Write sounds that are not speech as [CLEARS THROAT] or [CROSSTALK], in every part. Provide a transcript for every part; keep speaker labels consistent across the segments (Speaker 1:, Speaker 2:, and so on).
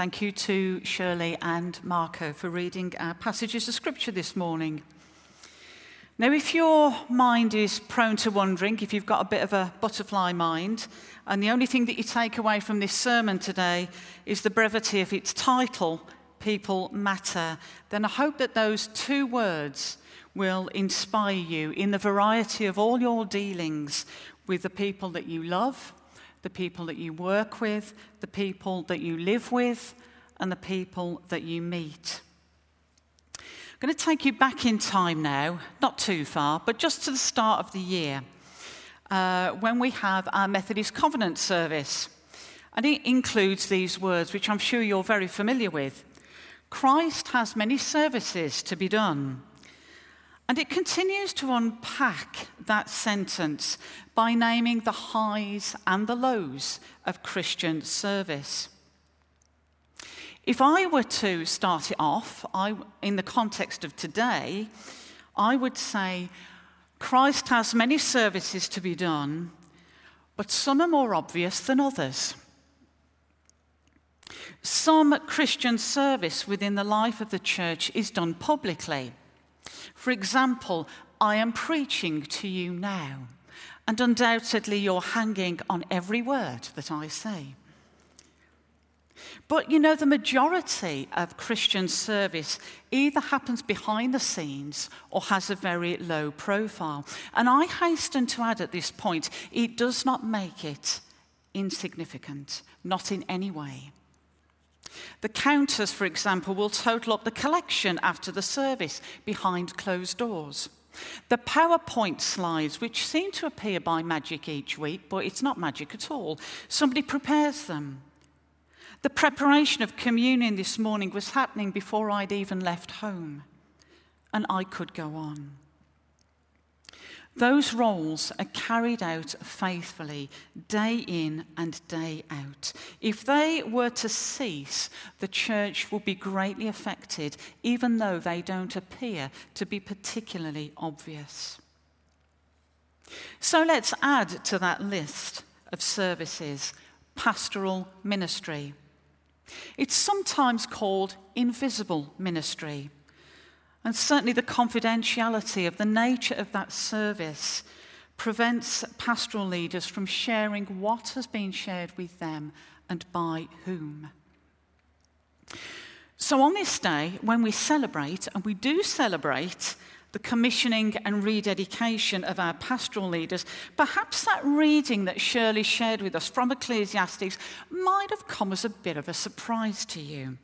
Speaker 1: Thank you to Shirley and Marco for reading our passages of Scripture this morning. Now, if your mind is prone to wandering, if you've got a bit of a butterfly mind, and the only thing that you take away from this sermon today is the brevity of its title, People Matter, then I hope that those two words will inspire you in the variety of all your dealings with the people that you love, the people that you work with, the people that you live with, and the people that you meet. I'm going to take you back in time now, not too far, but just to the start of the year, uh, when we have our Methodist Covenant service. And it includes these words, which I'm sure you're very familiar with Christ has many services to be done. And it continues to unpack that sentence by naming the highs and the lows of Christian service. If I were to start it off I, in the context of today, I would say Christ has many services to be done, but some are more obvious than others. Some Christian service within the life of the church is done publicly. For example, I am preaching to you now, and undoubtedly you're hanging on every word that I say. But you know, the majority of Christian service either happens behind the scenes or has a very low profile. And I hasten to add at this point, it does not make it insignificant, not in any way. The counters, for example, will total up the collection after the service behind closed doors. The PowerPoint slides, which seem to appear by magic each week, but it's not magic at all, somebody prepares them. The preparation of communion this morning was happening before I'd even left home, and I could go on. Those roles are carried out faithfully, day in and day out. If they were to cease, the church would be greatly affected, even though they don't appear to be particularly obvious. So let's add to that list of services pastoral ministry. It's sometimes called invisible ministry. And certainly the confidentiality of the nature of that service prevents pastoral leaders from sharing what has been shared with them and by whom. So, on this day, when we celebrate, and we do celebrate the commissioning and rededication of our pastoral leaders, perhaps that reading that Shirley shared with us from Ecclesiastes might have come as a bit of a surprise to you.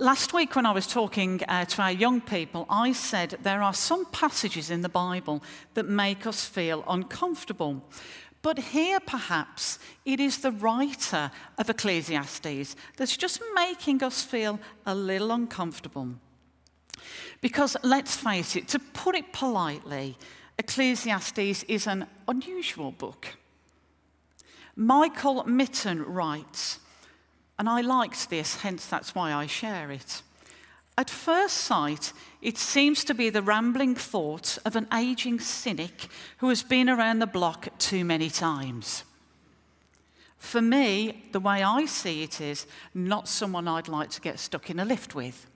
Speaker 1: Last week, when I was talking uh, to our young people, I said there are some passages in the Bible that make us feel uncomfortable. But here, perhaps, it is the writer of Ecclesiastes that's just making us feel a little uncomfortable. Because let's face it, to put it politely, Ecclesiastes is an unusual book. Michael Mitton writes, and I liked this, hence that's why I share it. At first sight, it seems to be the rambling thoughts of an aging cynic who has been around the block too many times. For me, the way I see it is not someone I'd like to get stuck in a lift with.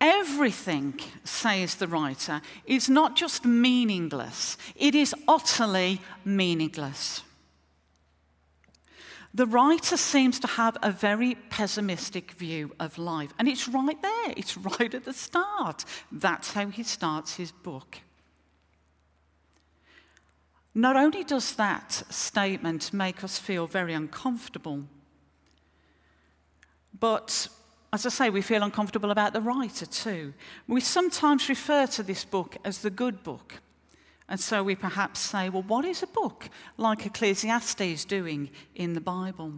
Speaker 1: Everything, says the writer, is not just meaningless, it is utterly meaningless. The writer seems to have a very pessimistic view of life, and it's right there, it's right at the start. That's how he starts his book. Not only does that statement make us feel very uncomfortable, but as I say, we feel uncomfortable about the writer too. We sometimes refer to this book as the good book. And so we perhaps say, well, what is a book like Ecclesiastes doing in the Bible?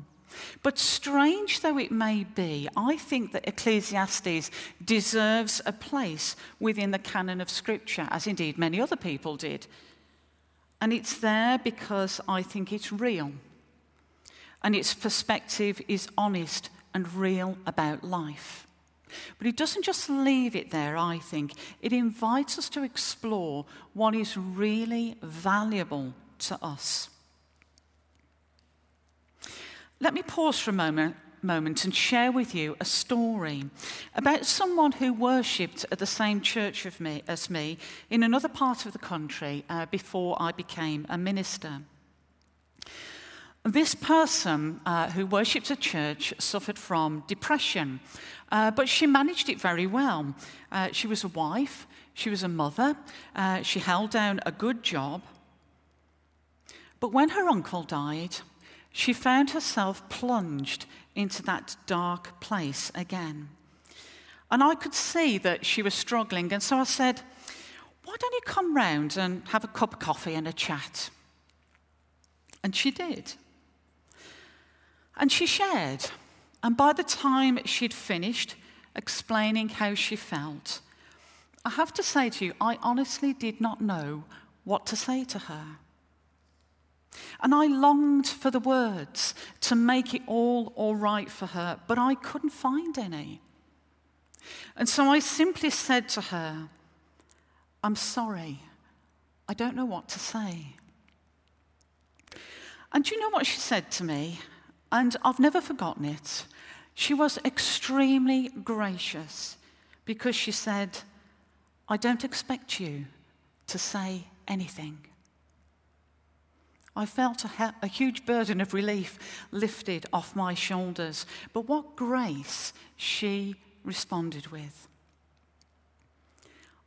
Speaker 1: But strange though it may be, I think that Ecclesiastes deserves a place within the canon of Scripture, as indeed many other people did. And it's there because I think it's real. And its perspective is honest and real about life. But it doesn't just leave it there, I think. It invites us to explore what is really valuable to us. let me pause for a moment, moment and share with you a story about someone who worshipped at the same church me, as me in another part of the country uh, before I became a minister. This person uh, who worshipped a church suffered from depression, uh, but she managed it very well. Uh, she was a wife, she was a mother, uh, she held down a good job. But when her uncle died, she found herself plunged into that dark place again. And I could see that she was struggling, and so I said, Why don't you come round and have a cup of coffee and a chat? And she did. And she shared. And by the time she'd finished explaining how she felt, I have to say to you, I honestly did not know what to say to her. And I longed for the words to make it all all right for her, but I couldn't find any. And so I simply said to her, I'm sorry, I don't know what to say. And do you know what she said to me? And I've never forgotten it. She was extremely gracious because she said, I don't expect you to say anything. I felt a, a, huge burden of relief lifted off my shoulders. But what grace she responded with.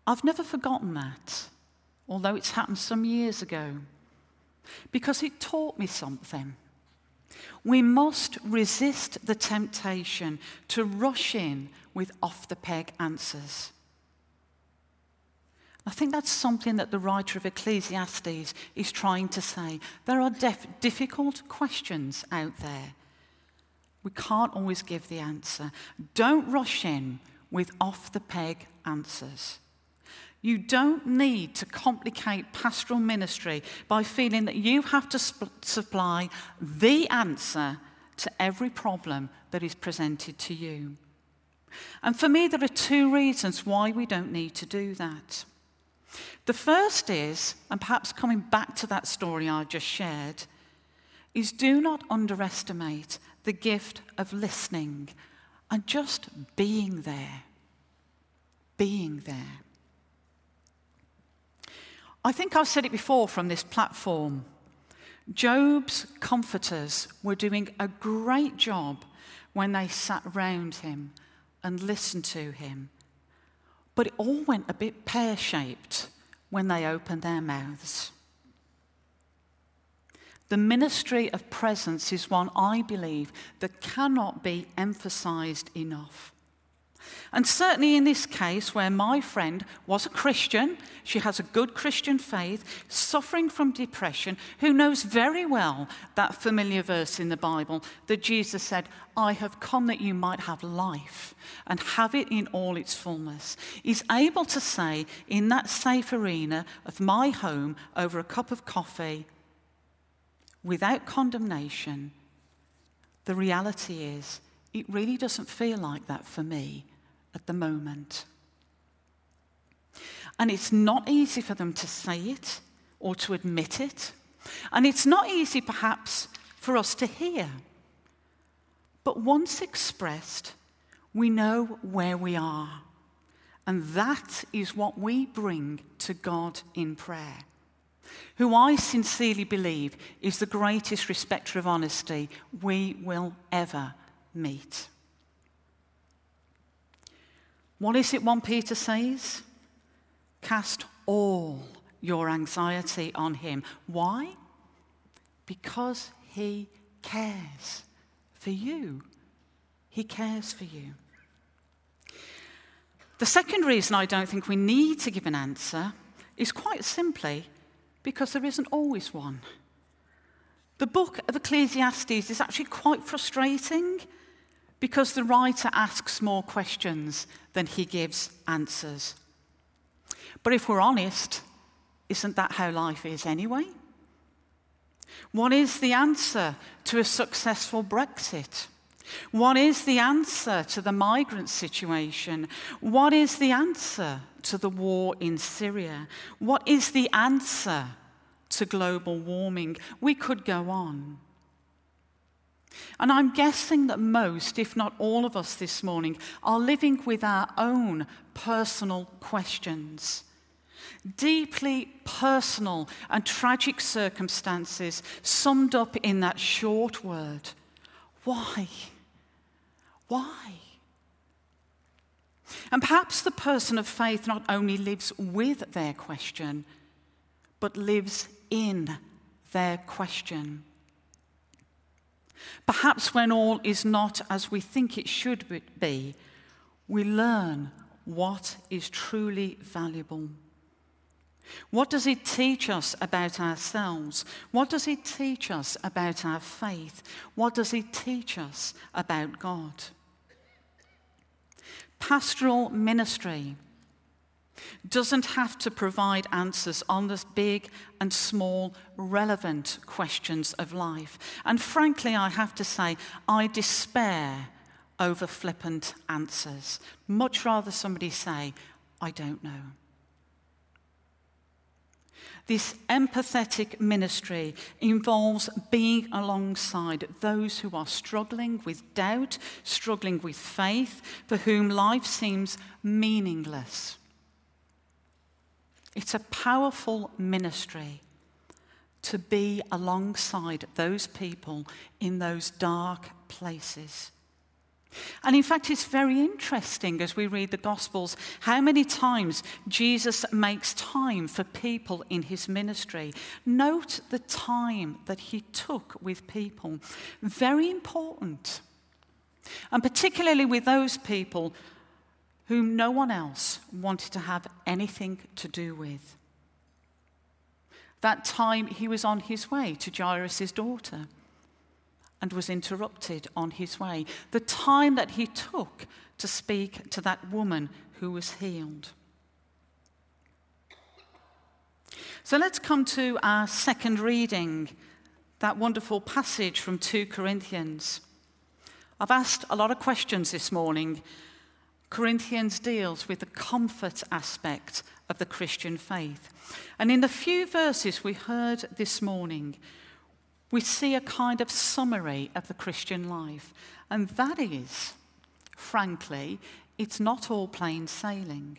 Speaker 1: I've never forgotten that, although it's happened some years ago, because it taught me something. We must resist the temptation to rush in with off the peg answers. I think that's something that the writer of Ecclesiastes is trying to say. There are def- difficult questions out there. We can't always give the answer. Don't rush in with off the peg answers. You don't need to complicate pastoral ministry by feeling that you have to sp- supply the answer to every problem that is presented to you. And for me, there are two reasons why we don't need to do that. The first is, and perhaps coming back to that story I just shared, is do not underestimate the gift of listening and just being there. Being there. I think I've said it before from this platform. Job's comforters were doing a great job when they sat round him and listened to him. But it all went a bit pear shaped when they opened their mouths. The ministry of presence is one I believe that cannot be emphasized enough. And certainly in this case, where my friend was a Christian, she has a good Christian faith, suffering from depression, who knows very well that familiar verse in the Bible that Jesus said, I have come that you might have life and have it in all its fullness, is able to say in that safe arena of my home over a cup of coffee, without condemnation, the reality is, it really doesn't feel like that for me at the moment. And it's not easy for them to say it or to admit it. And it's not easy, perhaps, for us to hear. But once expressed, we know where we are. And that is what we bring to God in prayer, who I sincerely believe is the greatest respecter of honesty we will ever meet. What is it 1 Peter says? Cast all your anxiety on him. Why? Because he cares for you. He cares for you. The second reason I don't think we need to give an answer is quite simply because there isn't always one. The book of Ecclesiastes is actually quite frustrating because the writer asks more questions than he gives answers. But if we're honest, isn't that how life is anyway? What is the answer to a successful Brexit? What is the answer to the migrant situation? What is the answer to the war in Syria? What is the answer to global warming? We could go on. And I'm guessing that most, if not all of us this morning, are living with our own personal questions. Deeply personal and tragic circumstances summed up in that short word why? Why? And perhaps the person of faith not only lives with their question, but lives in their question. Perhaps when all is not as we think it should be, we learn what is truly valuable. What does it teach us about ourselves? What does it teach us about our faith? What does it teach us about God? Pastoral ministry doesn't have to provide answers on the big and small, relevant questions of life. And frankly, I have to say, I despair over flippant answers. Much rather somebody say, I don't know. This empathetic ministry involves being alongside those who are struggling with doubt, struggling with faith, for whom life seems meaningless. It's a powerful ministry to be alongside those people in those dark places. And in fact, it's very interesting as we read the Gospels how many times Jesus makes time for people in his ministry. Note the time that he took with people. Very important. And particularly with those people whom no one else wanted to have anything to do with. That time he was on his way to Jairus' daughter and was interrupted on his way. The time that he took to speak to that woman who was healed. So let's come to our second reading, that wonderful passage from 2 Corinthians. I've asked a lot of questions this morning Corinthians deals with the comfort aspect of the Christian faith. And in the few verses we heard this morning, we see a kind of summary of the Christian life. And that is, frankly, it's not all plain sailing.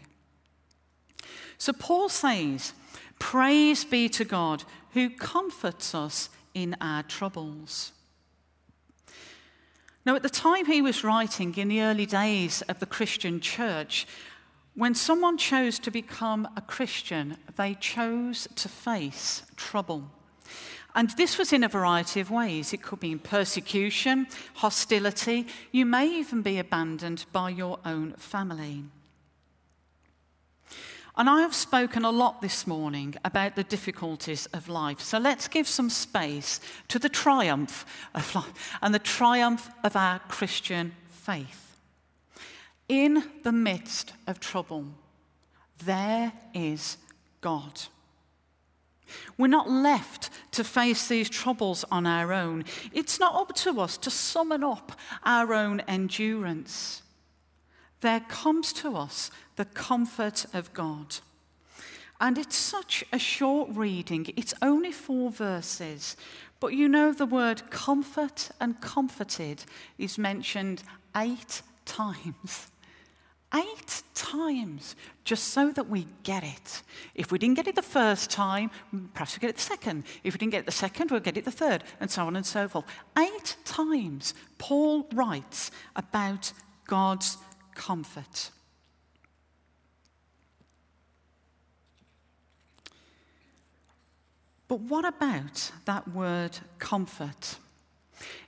Speaker 1: So Paul says, Praise be to God who comforts us in our troubles. Now, at the time he was writing, in the early days of the Christian church, when someone chose to become a Christian, they chose to face trouble. And this was in a variety of ways. It could be persecution, hostility, you may even be abandoned by your own family. And I have spoken a lot this morning about the difficulties of life. So let's give some space to the triumph of life and the triumph of our Christian faith. In the midst of trouble, there is God. We're not left to face these troubles on our own. It's not up to us to summon up our own endurance there comes to us the comfort of God. And it's such a short reading, it's only four verses. But you know, the word comfort and comforted is mentioned eight times. Eight times, just so that we get it. If we didn't get it the first time, perhaps we'll get it the second. If we didn't get it the second, we'll get it the third, and so on and so forth. Eight times, Paul writes about God's comfort. But what about that word comfort?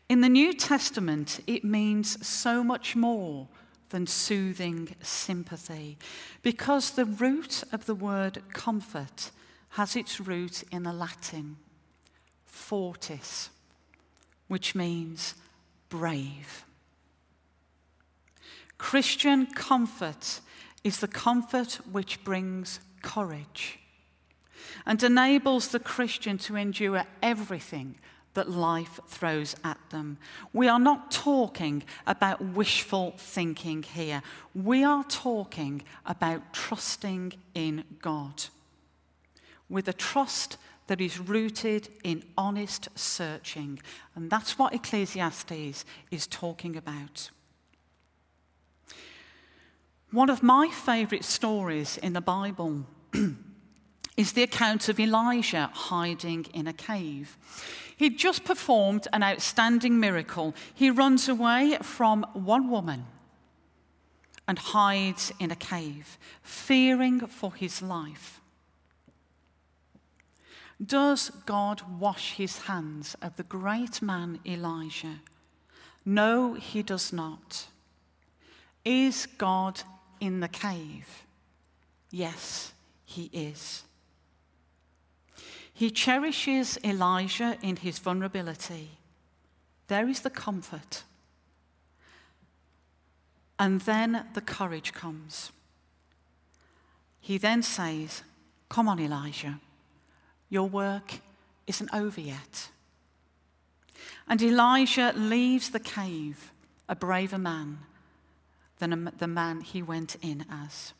Speaker 1: In the New Testament, it means so much more than soothing sympathy, because the root of the word comfort has its root in the Latin fortis, which means brave. Christian comfort is the comfort which brings courage and enables the Christian to endure everything that life throws at them. We are not talking about wishful thinking here. We are talking about trusting in God with a trust that is rooted in honest searching. And that's what Ecclesiastes is talking about. One of my favourite stories in the Bible [CLEARS THROAT] is the account of Elijah hiding in a cave. He'd just performed an outstanding miracle. He runs away from one woman and hides in a cave, fearing for his life. Does God wash his hands of the great man Elijah? No, he does not. Is God in the cave? Yes, he is. He cherishes Elijah in his vulnerability. There is the comfort. And then the courage comes. He then says, Come on, Elijah, your work isn't over yet. And Elijah leaves the cave a braver man than the man he went in as.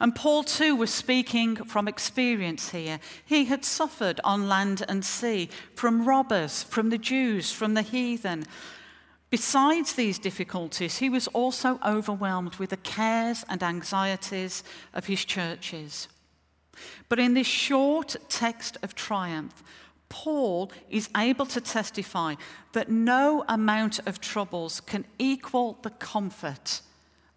Speaker 1: And Paul too was speaking from experience here. He had suffered on land and sea from robbers, from the Jews, from the heathen. Besides these difficulties, he was also overwhelmed with the cares and anxieties of his churches. But in this short text of triumph, Paul is able to testify that no amount of troubles can equal the comfort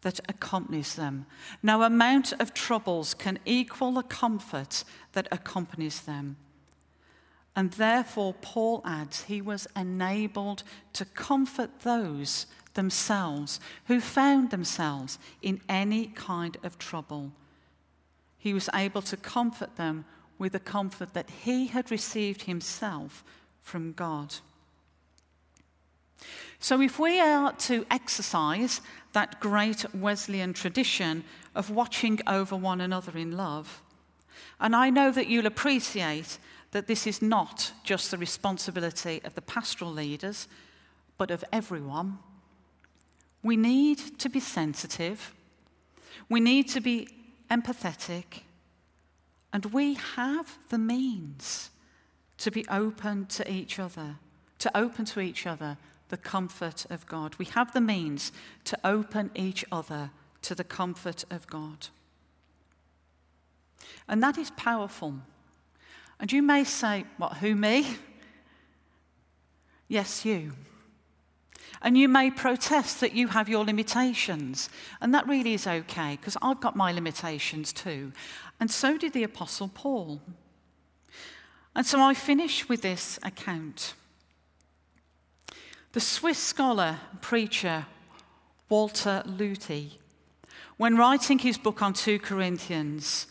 Speaker 1: that accompanies them. No amount of troubles can equal the comfort that accompanies them. And therefore, Paul adds, he was enabled to comfort those themselves who found themselves in any kind of trouble. He was able to comfort them with the comfort that he had received himself from God. So, if we are to exercise that great Wesleyan tradition of watching over one another in love, and I know that you'll appreciate that this is not just the responsibility of the pastoral leaders, but of everyone. We need to be sensitive, we need to be empathetic, and we have the means to be open to each other, to open to each other the comfort of God. We have the means to open each other to the comfort of God. And that is powerful. And you may say, What, who, me? [LAUGHS] Yes, you. And you may protest that you have your limitations. And that really is okay, because I've got my limitations too. And so did the Apostle Paul. And so I finish with this account. The Swiss scholar, preacher, Walter Lüthi, when writing his book on 2 Corinthians,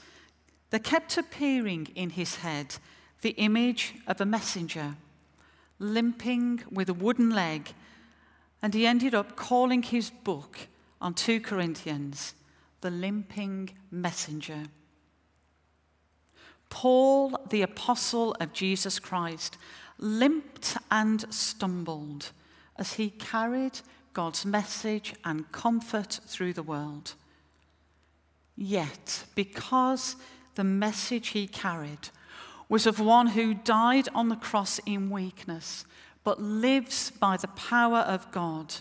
Speaker 1: there kept appearing in his head the image of a messenger limping with a wooden leg, and he ended up calling his book on 2 Corinthians The Limping Messenger. Paul, the apostle of Jesus Christ, limped and stumbled as he carried God's message and comfort through the world. Yet, because the message he carried was of one who died on the cross in weakness, but lives by the power of God,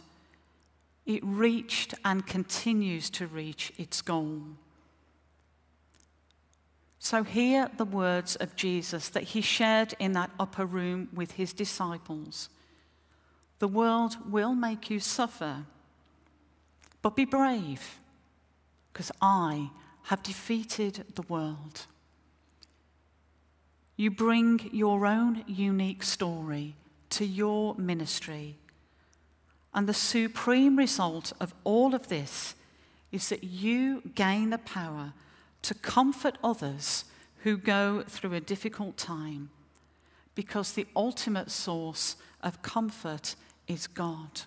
Speaker 1: it reached and continues to reach its goal. So, hear the words of Jesus that he shared in that upper room with his disciples. The world will make you suffer, but be brave, because I have defeated the world. You bring your own unique story to your ministry. And the supreme result of all of this is that you gain the power to comfort others who go through a difficult time because the ultimate source of comfort is God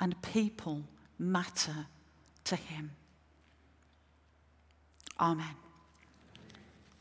Speaker 1: and people matter to Him. Amen.